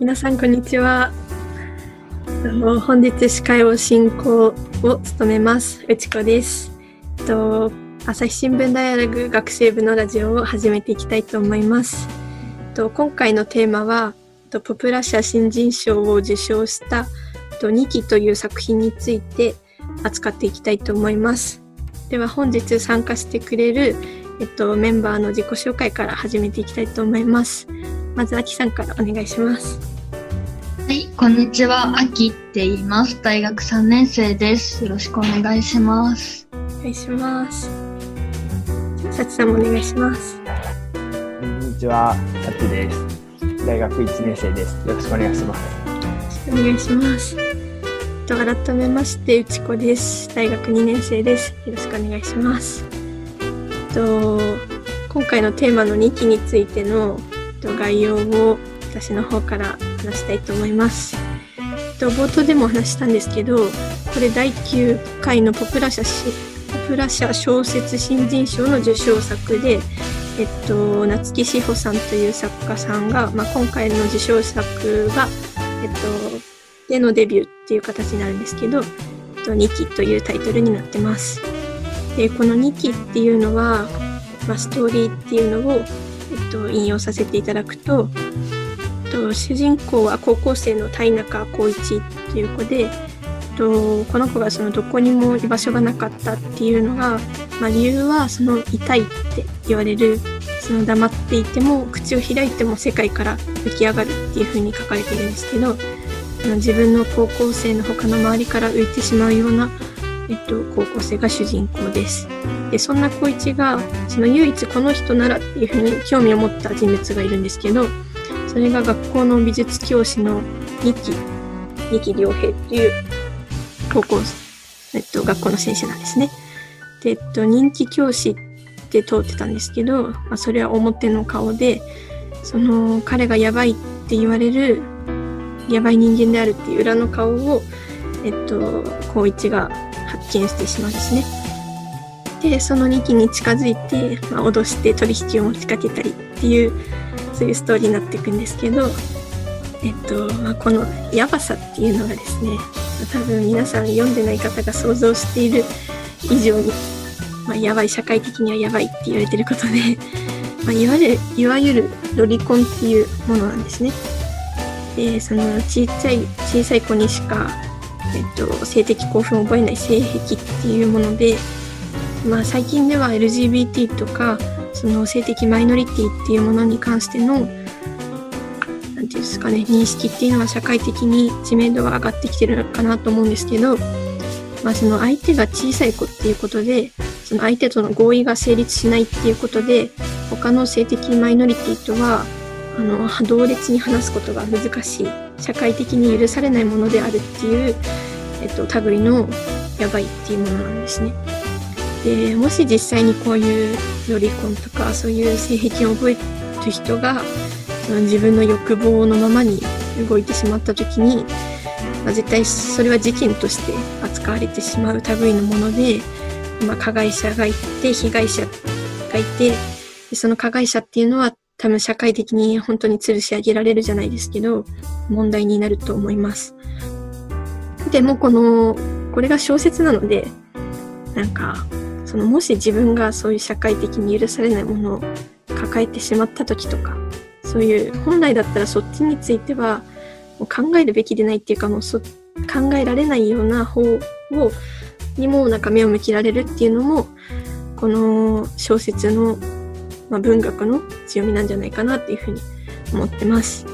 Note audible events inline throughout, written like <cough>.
皆さんこんにちは。本日司会を進行を務めます内子です。と朝日新聞ダイアログ学生部のラジオを始めていきたいと思います。と今回のテーマはとポプラ社新人賞を受賞したと2期という作品について扱っていきたいと思います。では本日参加してくれるえっと、メンバーの自己紹介から始めていきたいと思います。まず、あきさんからお願いします。はい、こんにちは。あきって言います。大学3年生です。よろしくお願いします。お願いします。さちさんもお願いします。こんにちは。さちです。大学1年生です。よろしくお願いします。お願いします。と改めまして、うちこです。大学2年生です。よろしくお願いします。と今回のテーマの2期についての概要を私の方から話したいと思います。と冒頭でも話したんですけどこれ第9回のポプラ社ポプラ社小説新人賞の受賞作で、えっと、夏木志保さんという作家さんが、まあ、今回の受賞作が、えっと、でのデビューっていう形になるんですけど、えっと、2期というタイトルになってます。でこの2期っていうのは、まあ、ストーリーっていうのを、っと、引用させていただくと、えっと、主人公は高校生の田中光一っていう子で、えっと、この子がそのどこにも居場所がなかったっていうのが、まあ、理由はその痛いって言われるその黙っていても口を開いても世界から浮き上がるっていう風に書かれてるんですけど自分の高校生の他の周りから浮いてしまうようなえっと、高校生が主人公です。で、そんな光一が、その唯一この人ならっていうふうに興味を持った人物がいるんですけど、それが学校の美術教師の二木、二木良平っていう高校、えっと、学校の先生なんですね。で、えっと、人気教師って通ってたんですけど、まあ、それは表の顔で、その彼がやばいって言われるやばい人間であるっていう裏の顔を、えっと、光一が発見してしまうんですね。でその2機に近づいて、まあ、脅して取引を持ちかけたりっていうそういうストーリーになっていくんですけど、えっとまあ、このやばさっていうのがですね多分皆さん読んでない方が想像している以上に、まあ、やばい社会的にはやばいって言われてることで、<laughs> まあ、いわゆるいわゆるロリコンっていうものなんですね。でその小さい小さい子にしかえっと、性的興奮を覚えない性癖っていうもので、まあ、最近では LGBT とかその性的マイノリティっていうものに関しての何て言うんですかね認識っていうのは社会的に知名度は上がってきてるのかなと思うんですけど、まあ、その相手が小さい子っていうことでその相手との合意が成立しないっていうことで他の性的マイノリティとはあの同列に話すことが難しい社会的に許されないものであるっていう、えっと、類のやばいっていうものなんですね。でもし実際にこういうロリコンとかそういう性癖を覚える人がその自分の欲望のままに動いてしまった時に、まあ、絶対それは事件として扱われてしまう類のもので、まあ、加害者がいて被害者がいてでその加害者っていうのは多分社会的に本当に吊るし上げられるじゃないですけど、問題になると思います。でもこの、これが小説なので、なんか、そのもし自分がそういう社会的に許されないものを抱えてしまった時とか、そういう本来だったらそっちについてはもう考えるべきでないっていうかもうそ考えられないような方をにもなんか目を向けられるっていうのもこの小説のまあ、文学の強みなんじゃないかなっていうふうに思ってます。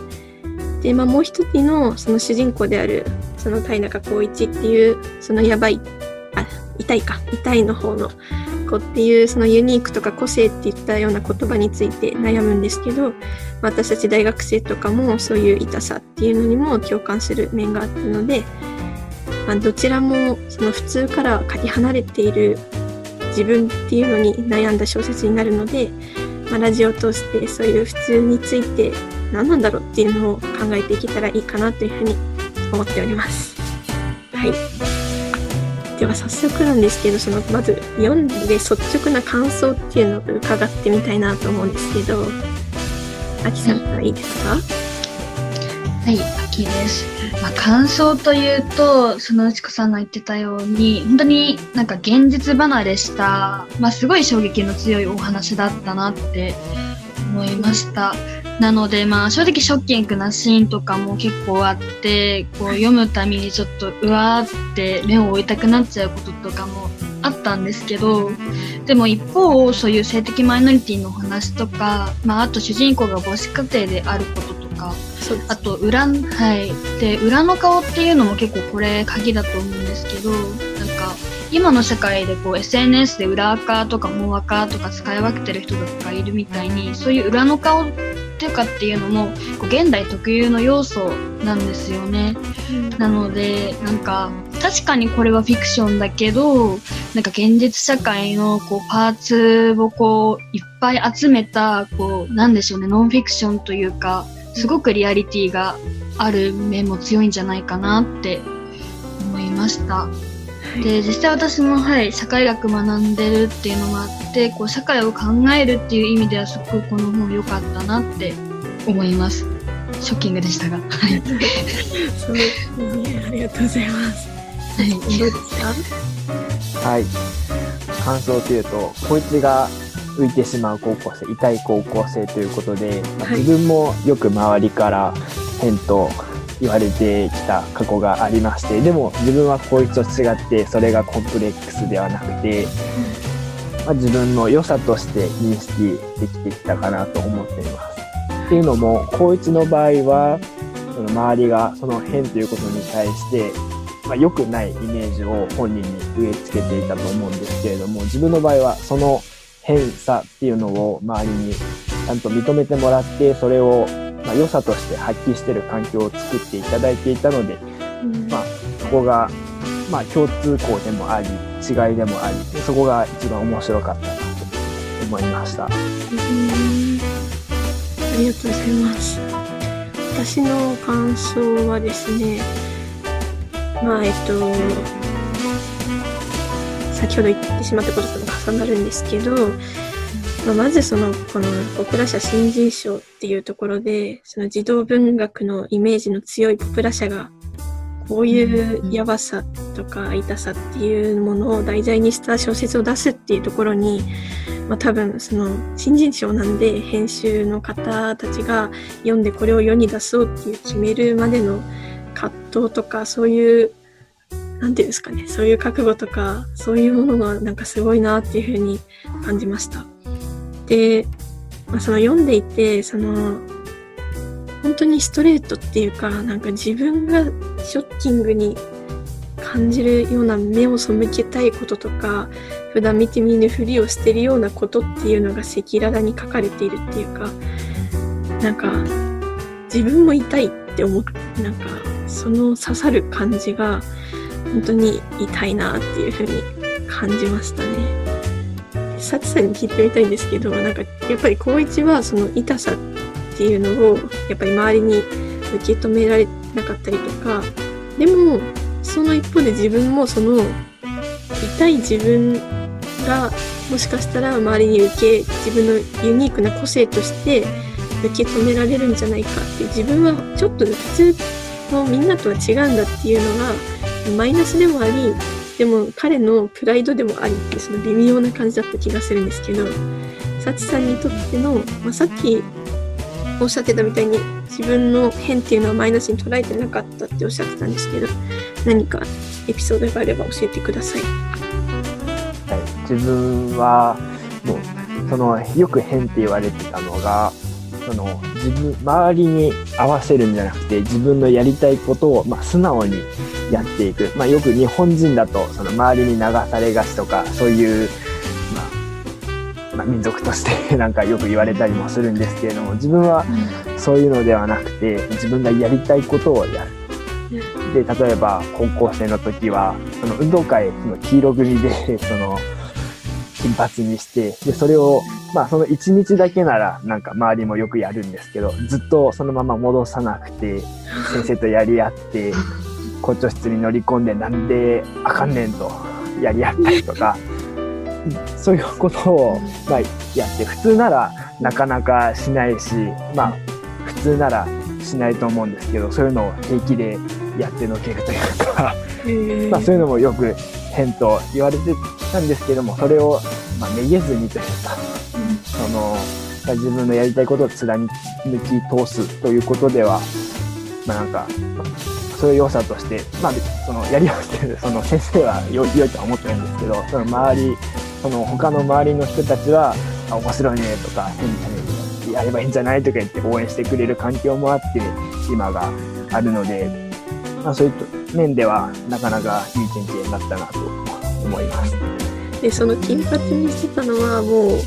で、まあ、もう一人のその主人公であるその田中光一っていうそのやばいあ痛いか痛いの方の子っていうそのユニークとか個性っていったような言葉について悩むんですけど私たち大学生とかもそういう痛さっていうのにも共感する面があるので、まあ、どちらもその普通からかけ離れている自分っていうのに悩んだ小説になるので、まあ、ラジオを通してそういう普通について何なんだろうっていうのを考えていけたらいいかなというふうに思っております。はい。では早速なんですけど、そのまず読んで率直な感想っていうのを伺ってみたいなと思うんですけど、あきさんからいいですか、ははい、秋です。まあ、感想というと、そのうちこさんが言ってたように、本当になんか現実離れした、まあ、すごい衝撃の強いお話だったなって思いました。なので、まあ、正直ショッキングなシーンとかも結構あって、こう読むたびにちょっとうわーって目を追いたくなっちゃうこととかもあったんですけど、でも一方、そういう性的マイノリティのお話とか、まあ、あと主人公が母子家庭であることとか、あと裏、はい。で、裏の顔っていうのも結構これ鍵だと思うんですけど、なんか、今の社会でこう SNS で裏垢とか本垢とか使い分けてる人とかいるみたいに、そういう裏の顔っていうかっていうのも、こう現代特有の要素なんですよね。なので、なんか、確かにこれはフィクションだけど、なんか現実社会のこうパーツをこういっぱい集めた、こう、なんでしょうね、ノンフィクションというか、すごくリアリティがある面も強いんじゃないかなって思いました。で、実際私もはい、社会学学んでるっていうのもあって、こう、社会を考えるっていう意味ではすごくこの本良かったなって思います。ショッキングでしたが。はい。そうですね。ありがとうございます。はい。どうですかはい。感想というと、こいつが浮いてしまう高校生、痛い高校生ということで、まあはい自分もよく周りから変と言われてきた過去がありまして、でも自分はこいつと違って、それがコンプレックスではなくて、まあ、自分の良さとして認識できてきたかなと思っています。っていうのも、高一の場合は、その周りがその変ということに対して、まあ、良くないイメージを本人に植え付けていたと思うんですけれども、自分の場合はその変さっていうのを周りにちゃんと認めてもらって、それをまあ良さとして発揮している環境を作っていただいていたので、うんまあ、そこが、まあ、共通項でもあり、違いでもあり、そこが一番面白かったなと思いました。うんありがとうございます。私の感想はですね、まあ、えっと、先ほど言ってしまったこととも重なるんですけど、まあ、まずその、このポプラ社新人賞っていうところで、その児童文学のイメージの強いポプラ社が、こういうやばさとか痛さっていうものを題材にした小説を出すっていうところに、まあ、多分その新人賞なんで編集の方たちが読んでこれを世に出そうっていう決めるまでの葛藤とかそういうなんていうんですかねそういう覚悟とかそういうものがなんかすごいなっていうふうに感じました。で、まあ、その読んでいてその本当にストレートっていうかなんか自分がショッキングに感じるような目を背けたいこととか普段見て見ぬふりをしてるようなことっていうのが赤裸々に書かれているっていうかなんか自分も痛いって思ってなんかその刺さる感じが本当に痛いなっていうふうに感じましたね。サチさんに聞いてみたいんですけどなんかやっぱり高一はその痛さっていうのをやっぱり周りに受け止められなかったりとかでもその一方で自分もその痛い自分がもしかしたら周りに受け自分のユニークな個性として受け止められるんじゃないかっていう自分はちょっと普通のみんなとは違うんだっていうのがマイナスでもありでも彼のプライドでもありってその微妙な感じだった気がするんですけどサチさんにとっての、まあ、さっきおっしゃってたみたいに自分の変っていうのはマイナスに捉えてなかったっておっしゃってたんですけど何かエピソードがあれば教えてください。はい、自分はもうそのよく変って言われてたのがその自分周りに合わせるんじゃなくて自分のやりたいことを、まあ、素直にやっていく、まあ、よく日本人だとその周りに流されがちとかそういう、まあまあ、民族として <laughs> なんかよく言われたりもするんですけれども自分はそういうのではなくて自分がやりたいことをやる。で例えば高校生の時はその運動会の黄色組で <laughs> その金髪にしてでそれをまあその1日だけならなんか周りもよくやるんですけどずっとそのまま戻さなくて先生とやり合って校長室に乗り込んでなんであかんねんとやり合ったりとかそういうことをまあやって普通ならなかなかしないしまあ普通ならしないと思うんですけどそういうのを平気でやってのけるというかまあそういうのもよく変と言われてきたんですけどもそれをまあめげずにというかそのまあ自分のやりたいことを貫き通すということではまあなんかそういう良さとしてまあそのやり合わせてるその先生は良良いとは思ってないんですけどその周りその他の周りの人たちはあ面白いねとか変に変にやればいいんじゃないとか言って応援してくれる環境もあって今があるので、まあ、そういう面ではなかなかいい経験になったなと思います。でその金髪にしてたのはもう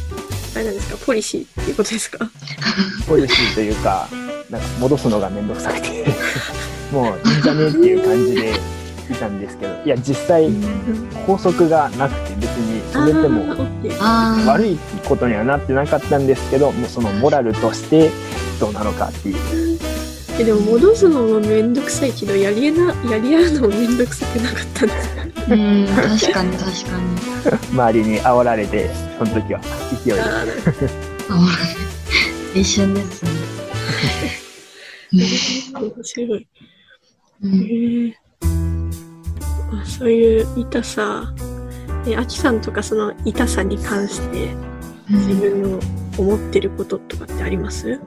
あれなんですか？ポリシーっていうことですか？<laughs> ポリシーというかなんか戻すのがめんどくさくてもういいんじゃねっていう感じでいたんですけどいや実際法則がなくて別にそれでも悪いことにはなってなかったんですけどもうそのモラルとしてどうなのかっていうえでも戻すのもめんどくさいけどやりえなやり合うのもめんどくさくなかったんですか？あ、うん、確かに確かに。<laughs> 周りに煽られてその時は勢いであーなるほどあ一瞬ですね。<laughs> 面白い。うん。へえあそういう痛さ、え、アキさんとかその痛さに関して自分の思ってることとかってあります？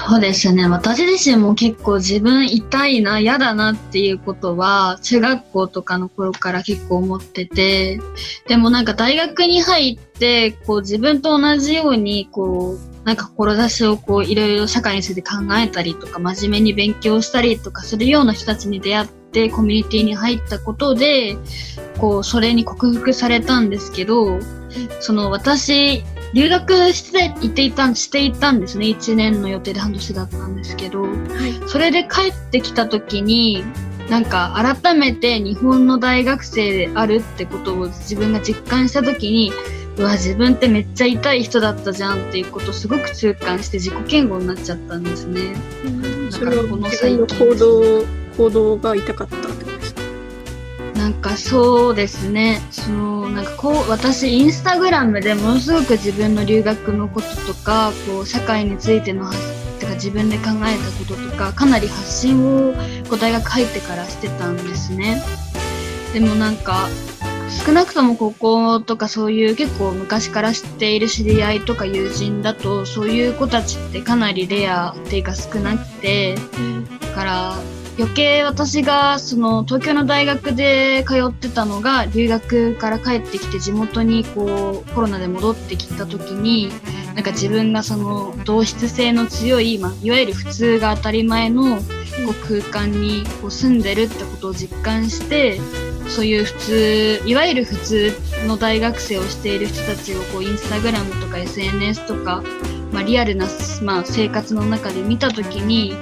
そうですね。私自身も結構自分痛いな、嫌だなっていうことは、中学校とかの頃から結構思ってて、でもなんか大学に入って、こう自分と同じように、こう、なんか志をこういろいろ社会について考えたりとか、真面目に勉強したりとかするような人たちに出会って、コミュニティに入ったことで、こう、それに克服されたんですけど、その私、留学していていたしていたんですね。1年の予定で半年だったんですけど、はい。それで帰ってきた時に、なんか改めて日本の大学生であるってことを自分が実感した時に、うわ、自分ってめっちゃ痛い人だったじゃんっていうことをすごく痛感して自己嫌悪になっちゃったんですね。それは自分の行動、行動が痛かったってことですか？なんかそうですね。その、なんかこう、私、インスタグラムでものすごく自分の留学のこととか、こう、社会についての発、てか自分で考えたこととか、かなり発信を、こう、大学入ってからしてたんですね。でもなんか、少なくとも高校とかそういう結構昔から知っている知り合いとか友人だと、そういう子たちってかなりレアっていうか少なくて、だから余計私がその東京の大学で通ってたのが留学から帰ってきて地元にこうコロナで戻ってきた時になんか自分がその同質性の強い、まあ、いわゆる普通が当たり前のこう空間にこう住んでるってことを実感してそういう普通いわゆる普通の大学生をしている人たちをこうインスタグラムとか SNS とか、まあ、リアルな、まあ、生活の中で見た時に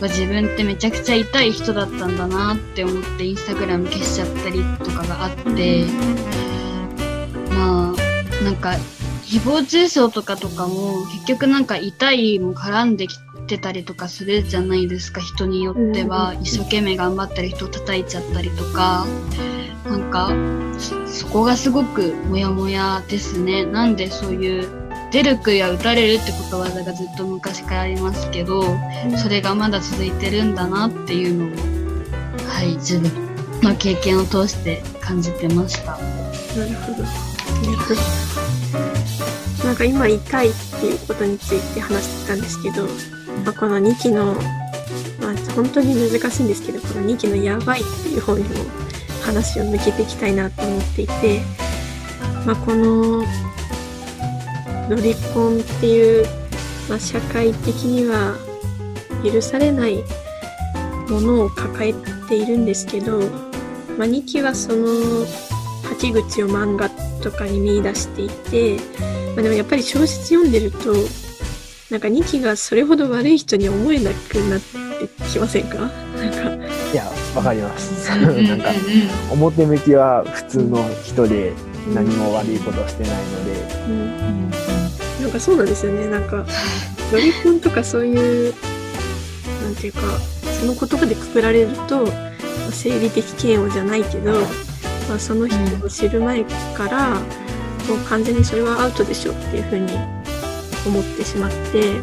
まあ自分ってめちゃくちゃ痛い人だったんだなって思ってインスタグラム消しちゃったりとかがあって、まあなんか誹謗中傷とかとかも結局なんか痛いも絡んできてたりとかするじゃないですか。人によっては一生懸命頑張ってる人を叩いちゃったりとか。なんかそそこがすごくモヤモヤですね。なんでそういう出る杭は打たれるってことわざがずっと昔からありますけどそれがまだ続いてるんだなっていうのを、はい、自分の経験を通して感じてました。なるほど。なんか今痛いっていうことについて話してたんですけど、ま、この2期の、まあ、本当に難しいんですけど、この2期のやばいっていう方にも話を向けていきたいなと思っていて、まあ、このロリコンっていう、まあ、社会的には許されないものを抱えているんですけど、まあ、2期はその吐き口を漫画とかに見出していて、まあ、でもやっぱり小説読んでるとなんか2期がそれほど悪い人に思えなくなってきませんか？なんかいやわかります。なんか表向きは普通の人で何も悪いことしてないので、うん。なんかそうなんですよね。なんかロリコンとかそういうなんていうかその言葉でくくられると、まあ生理的嫌悪じゃないけど、まあ、その人を知る前から、もう完全にそれはアウトでしょっていうふうに思ってしまって、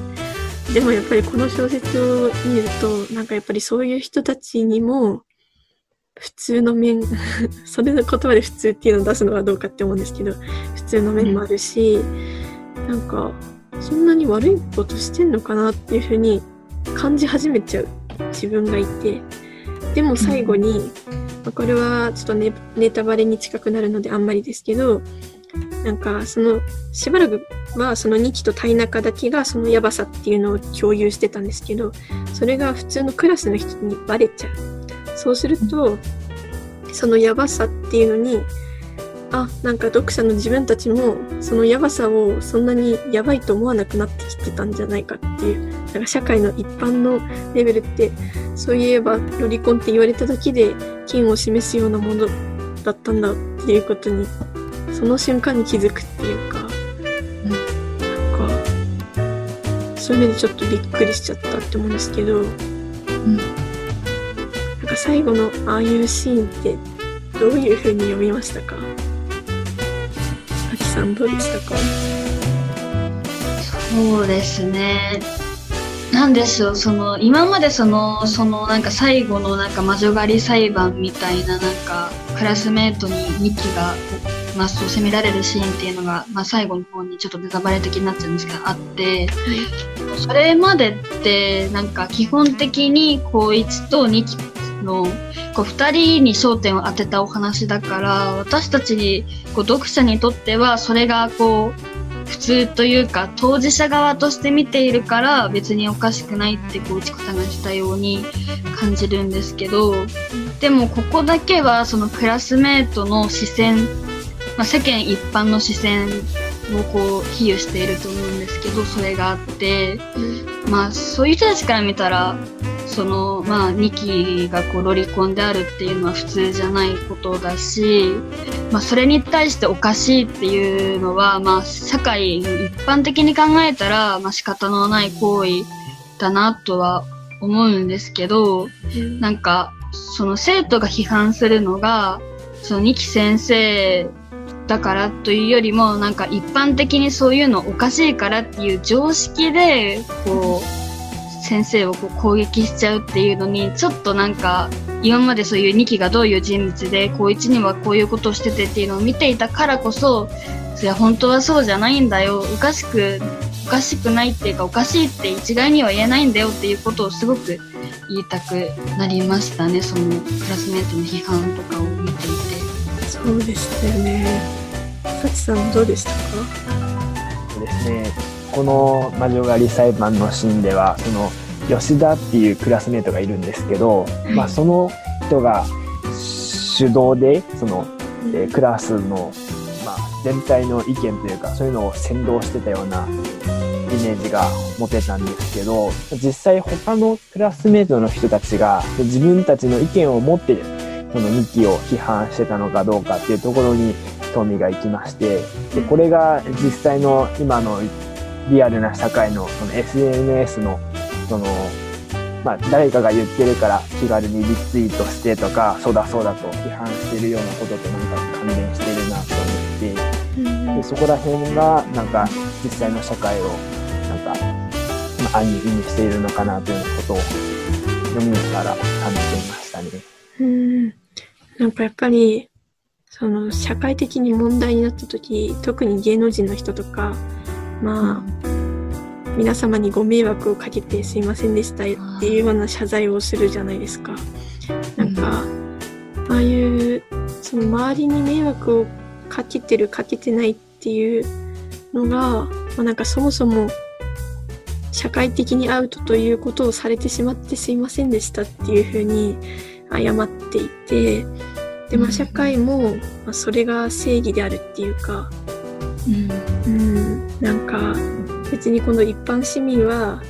でもやっぱりこの小説を見ると、なんかやっぱりそういう人たちにも、普通の面、<laughs> それの言葉で普通っていうのを出すのはどうかって思うんですけど、普通の面もあるし、なんか、そんなに悪いことしてんのかなっていうふうに感じ始めちゃう自分がいて、でも最後に、まあこれはちょっとネネタバレに近くなるのであんまりですけど、なんかそのしばらくはその2期とイ中だけがそのヤバさっていうのを共有してたんですけど、それが普通のクラスの人にバレちゃう。そうすると、そのヤバさっていうのに、あ、なんか読者の自分たちもそのヤバさをそんなにヤバいと思わなくなってきてたんじゃないかっていう、なんか社会の一般のレベルって、そういえばロリコンって言われただけで金を示すようなものだったんだっていうことに、その瞬間に気づくっていうか、そういうのでちょっとびっくりしちゃったって思うんですけど、なんか最後のああいうシーンってどういう風に読みましたか？あきさんどうでしたか？そうですね。なんでしょう、その、今までその、その、なんか最後のなんか魔女狩り裁判みたいな、なんか、クラスメートにミキが、まあ、そう責められるシーンっていうのが、まあ、最後の方にちょっとネタバレ的になっちゃうんですけど、あって、それまでって、なんか基本的に、こう、1と2期の、こう、2人に焦点を当てたお話だから、私たちに、こう、読者にとっては、それが、こう、普通というか当事者側として見ているから別におかしくないってこう内子さんがしたように感じるんですけどでもここだけはそのクラスメートの視線、まあ、世間一般の視線をこう比喩していると思うんですけどそれがあってまあそういう人たちから見たらそのまあ2期がこうロリコンであるっていうのは普通じゃないことだしまあ、それに対しておかしいっていうのは、まあ、社会一般的に考えたら、まあ、仕方のない行為だなとは思うんですけど、なんか、その生徒が批判するのが、その二期先生だからというよりも、なんか一般的にそういうのおかしいからっていう常識で、こう、先生をこう攻撃しちゃうっていうのに、ちょっとなんか、今までそういう2期がどういう人物で、高1にはこういうことをしててっていうのを見ていたからこそ、いや、本当はそうじゃないんだよ。おかしく、おかしくないっていうか、おかしいって一概には言えないんだよっていうことをすごく言いたくなりましたね。そのクラスメートの批判とかを見ていて。そうでしたよね。さちさんどうでしたか？そうですね。この魔女狩り裁判のシーンではその吉田っていうクラスメートがいるんですけど、まあ、その人が主導でその、えークラスの、まあ、全体の意見というかそういうのを先導してたようなイメージが持てたんですけど実際他のクラスメートの人たちが自分たちの意見を持ってその2期を批判してたのかどうかっていうところに興味がいきましてでこれが実際の今のリアルな社会のその SNS のそのまあ誰かが言ってるから気軽にリツイートしてとかそうだそうだと批判してるようなこととなんか関連してるなと思ってでそこら辺がなんか実際の社会をなんか、まあ、意味しているのかなというようなことを読みながら感じていましたね。うん。なんかやっぱり、その社会的に問題になった時、特に芸能人の人とか、まあ、皆様にご迷惑をかけてすいませんでしたっていうような謝罪をするじゃないですか。なんか、ああいう、その周りに迷惑をかけてるかけてないっていうのが、まあ、なんかそもそも社会的にアウトということをされてしまってすいませんでしたっていうふうに謝っていて、で、まあ社会も、まあ、それが正義であるっていうか、うん。うん、なんか別にこの一般市民は、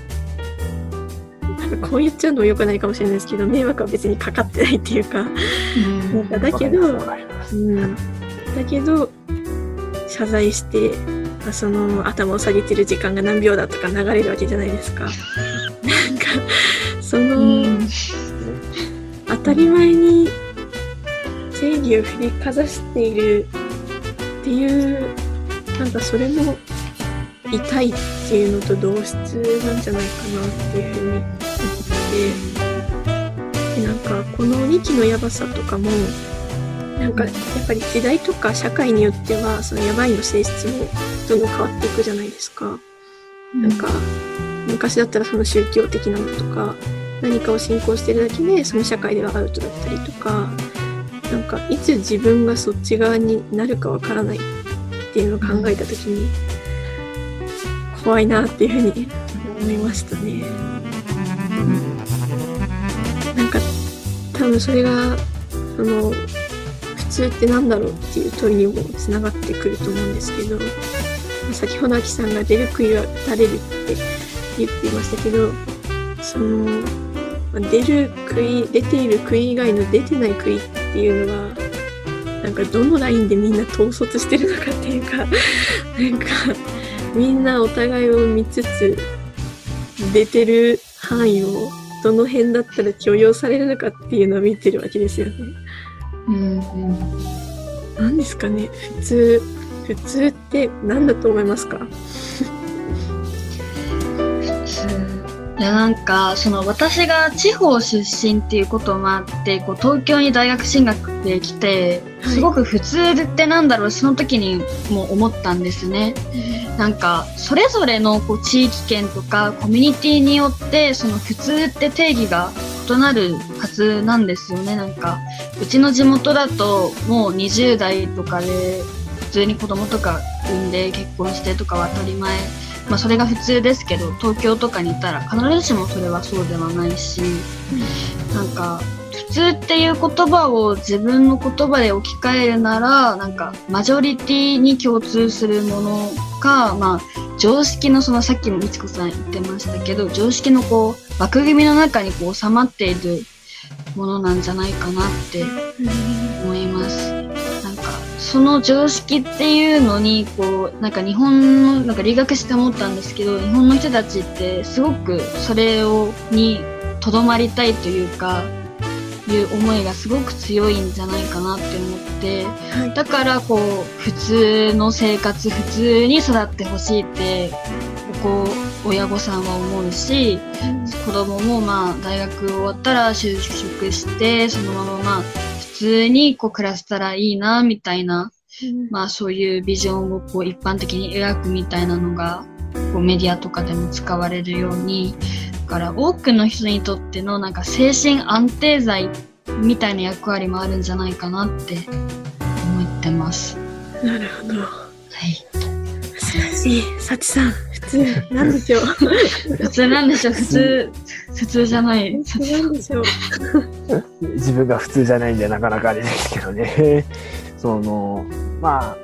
なんかこう言っちゃうのも良くないかもしれないですけど、迷惑は別にかかってないっていうか、なんかだけど、うん、だけど謝罪してまあその頭を下げてる時間が何秒だとか流れるわけじゃないですか。<laughs> なんかその、うん。当たり前に正義を振りかざしているっていうなんかそれも痛いっていうのと同質なんじゃないかなっていうふうに思ってでなんかこの2期のやばさとかもなんかやっぱり時代とか社会によってはそのやばいの性質もどんどん変わっていくじゃないですか。なんか昔だったらその宗教的なのとか何かを信仰してるだけでその社会ではアウトだったりとかなんかいつ自分がそっち側になるかわからないっていうのを考えた時に怖いなっていうふうに思いましたね。なんか多分それがその普通ってなんだろうっていう問いにもつながってくると思うんですけど先ほどアキさんが出る杭は打たれるって言っていましたけどその出る杭出ている杭以外の出てない杭っていうのがなんかどのラインでみんな統率してるのかっていうか <laughs> なんかみんなお互いを見つつ出てる範囲をどの辺だったら許容されるのかっていうのを見てるわけですよね。うんうん。何ですかね。普通普通って何だと思いますか？いやなんかその私が地方出身っていうこともあってこう東京に大学進学で来てはい。すごく普通ってなんだろうその時にも思ったんですね。なんかそれぞれのこう地域圏とかコミュニティによってその普通って定義が異なるはずなんですよね。なんかうちの地元だともう20代とかで普通に子供とか産んで結婚してとかは当たり前まあそれが普通ですけど東京とかにいたら必ずしもそれはそうではないし、なんか普通っていう言葉を自分の言葉で置き換えるならなんかマジョリティに共通するものか、まあ、常識のそのさっきもみちこさん言ってましたけど常識のこう枠組みの中にこう収まっているものなんじゃないかなって思います。その常識っていうのにこうなんか日本のなんか留学して思ったんですけど日本の人たちってすごくそれをにとどまりたいというかいう思いがすごく強いんじゃないかなって思ってはい。だからこう普通の生活普通に育ってほしいってここ親御さんは思うし子供もまあ大学終わったら就職してそのまままあ普通にこう暮らせたらいいなみたいなまあそういうビジョンをこう一般的に描くみたいなのがこうメディアとかでも使われるようにだから多くの人にとってのなんか精神安定剤みたいな役割もあるんじゃないかなって思ってます。なるほどはい。難しい幸さん普通なんでしょう？<laughs> 普通なんでしょう？普通、普通じゃない。普通なんでしょう？自分が普通じゃないんでなかなかあれですけどね。その、まあ、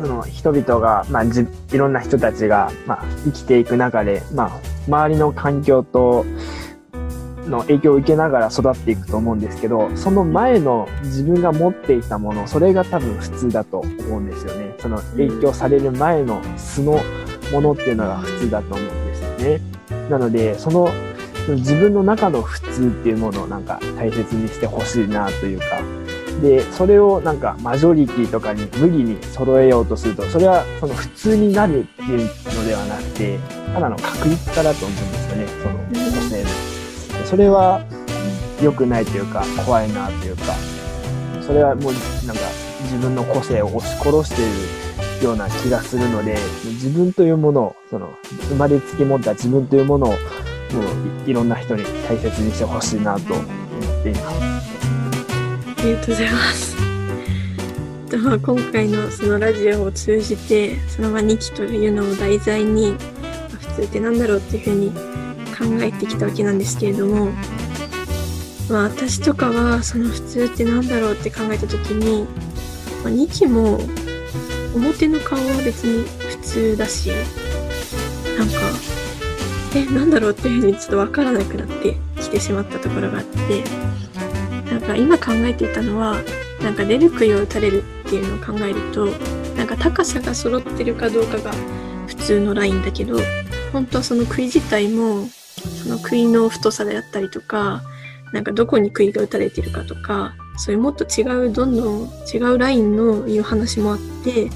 その人々が、まあ、じいろんな人たちが、まあ、生きていく中で、まあ、周りの環境と、の影響を受けながら育っていくと思うんですけど、その前の自分が持っていたもの、それが多分普通だと思うんですよね。その影響される前の素のものっていうのが普通だと思うんですよね。なので、その自分の中の普通っていうものをなんか大切にしてほしいなというか、で、それをなんかマジョリティとかに無理に揃えようとすると、それはその普通になるっていうのではなくて、ただの確率化だと思うんですよね、そのそれは良くないというか、怖いなというか、それはもうなんか自分の個性を押し殺しているような気がするので、自分というものを、その生まれつき持った自分というものを、もういいろんな人に大切にしてほしいなと思っています。ありがとうございます。<laughs> 今回のそのラジオを通じてそのまあ2期というのを題材にま普通ってなんだろうっていうふうに考えてきたわけなんですけれども、まあ、私とかはその普通ってなんだろうって考えた時に、まあ、2期も表の顔は別に普通だしなんかえなんだろうっていうふうにちょっと分からなくなってきてしまったところがあって。なんか今考えていたのはなんか出る杭を打たれるっていうのを考えるとなんか高さが揃ってるかどうかが普通のラインだけど本当はその杭自体もその杭の太さであったりとかなんかどこに杭が打たれてるかとかそういうもっと違うどんどん違うラインのいう話もあって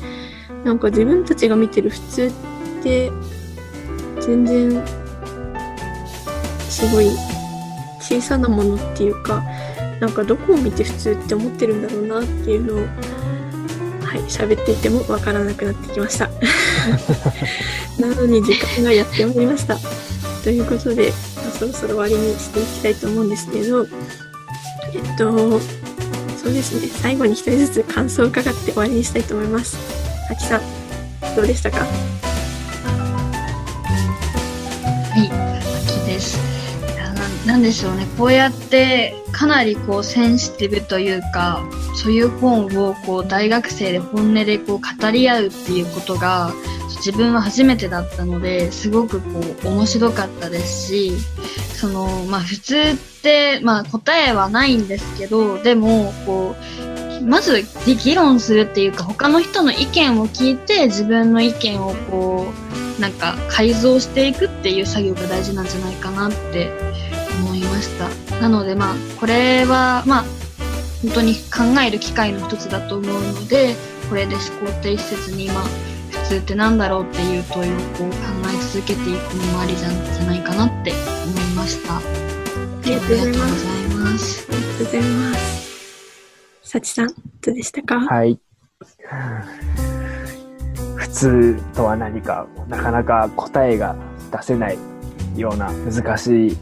なんか自分たちが見てる普通って全然すごい小さなものっていうかなんかどこを見て普通って思ってるんだろうなっていうのをはい喋っていてもわからなくなってきました。<laughs> なのに時間がやってまいりました。ということで、まあそろそろ終わりにしていきたいと思うんですけどえっとそうですね。最後に一人ずつ感想を伺って終わりにしたいと思います。あきさんどうでしたか？はい、秋です。いやなんなんでしょうね、こうやってかなりこうセンシティブというか、そういう本をこう大学生で本音でこう語り合うっていうことが自分は初めてだったのですごくこう面白かったですし、そのまあ普通ってまあ答えはないんですけど、でもこうまず議論するっていうか他の人の意見を聞いて自分の意見をこうなんか改造していくっていう作業が大事なんじゃないかなって思いました。なのでまあこれはまあ本当に考える機会の一つだと思うので、これで思考停止せずにまあ普通ってなんだろうっていう問いをこう考え続けていくのもありじゃないかなって思いました。あありがとうございますありがとうございます。ありがとうございますさちさんどうでしたか？はい。普通とは何か、なかなか答えが出せないような難しい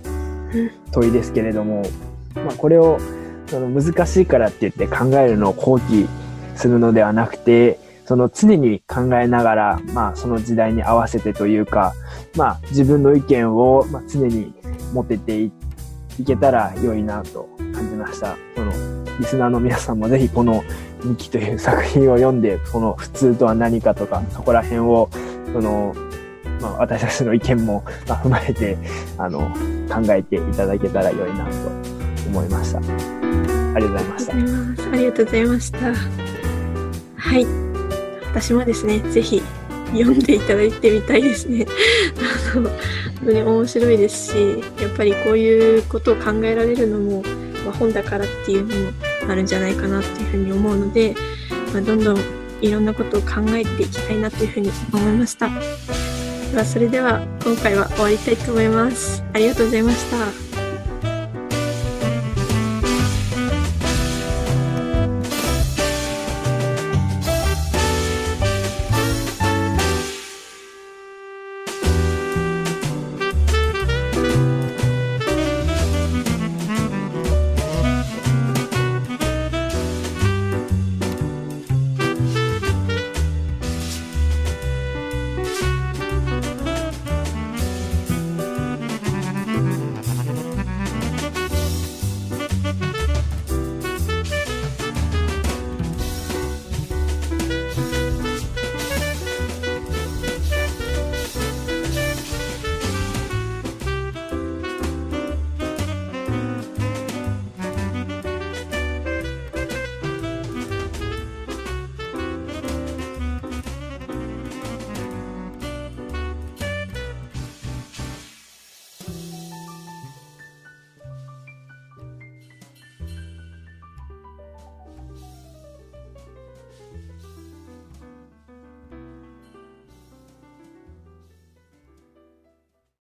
問いですけれども、まあ、これをその難しいからって言って考えるのを放棄するのではなくて、その常に考えながら、まあその時代に合わせてというか、まあ自分の意見をまあ常に持てていけたら良いなと感じました。このリスナーの皆さんもぜひこのミキという作品を読んで、この普通とは何かとか、そこら辺を、その、まあ、私たちの意見も、まあ、踏まえて、あの、考えていただけたら良いなと思いました。ありがとうございました。ありがとうございました。はい。私もですね、ぜひ読んでいただいてみたいですね。<laughs> あの、本当に面白いですし、やっぱりこういうことを考えられるのも、まあ、本だからっていうのもあるんじゃないかなっていうふうに思うので、まあ、どんどんいろんなことを考えていきたいなというふうに思いました。では、それでは今回は終わりたいと思います。ありがとうございました。